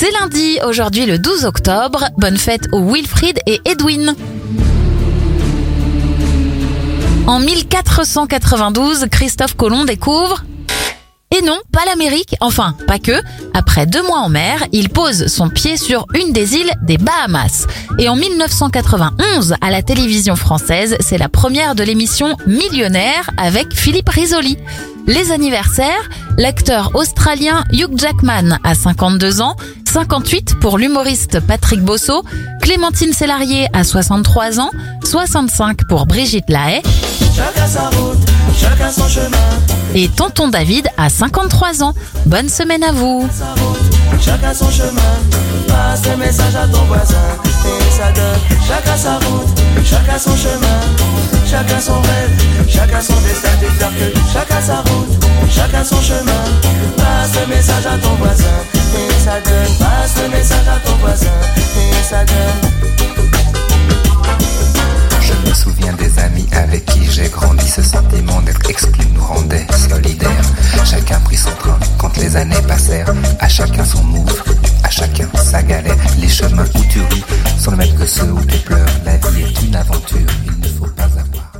C'est lundi, aujourd'hui le 12 octobre. Bonne fête aux Wilfried et Edwin. En 1492, Christophe Colomb découvre et non, pas l'Amérique, enfin, pas que. Après deux mois en mer, il pose son pied sur une des îles des Bahamas. Et en 1991, à la télévision française, c'est la première de l'émission Millionnaire avec Philippe Risoli. Les anniversaires, l'acteur australien Hugh Jackman a 52 ans, 58 pour l'humoriste Patrick Bosso, Clémentine Sélarié a 63 ans, 65 pour Brigitte Lahaye. Chacun son chemin. Et tonton David a 53 ans. Bonne semaine à vous. Chacun son chemin. Passe le message à ton voisin. Et ça donne. Chacun sa route. Chacun son chemin. Chacun son rêve. Chacun son destin. Déclare que chacun sa route. Chacun son chemin. Passe le message à ton voisin. Avec qui j'ai grandi. Ce sentiment d'être exclu nous rendait solidaires. Chacun prit son train quand les années passèrent. À chacun son move, à chacun sa galère. Les chemins où tu ris sont les mêmes que ceux où tu pleures. La vie est une aventure,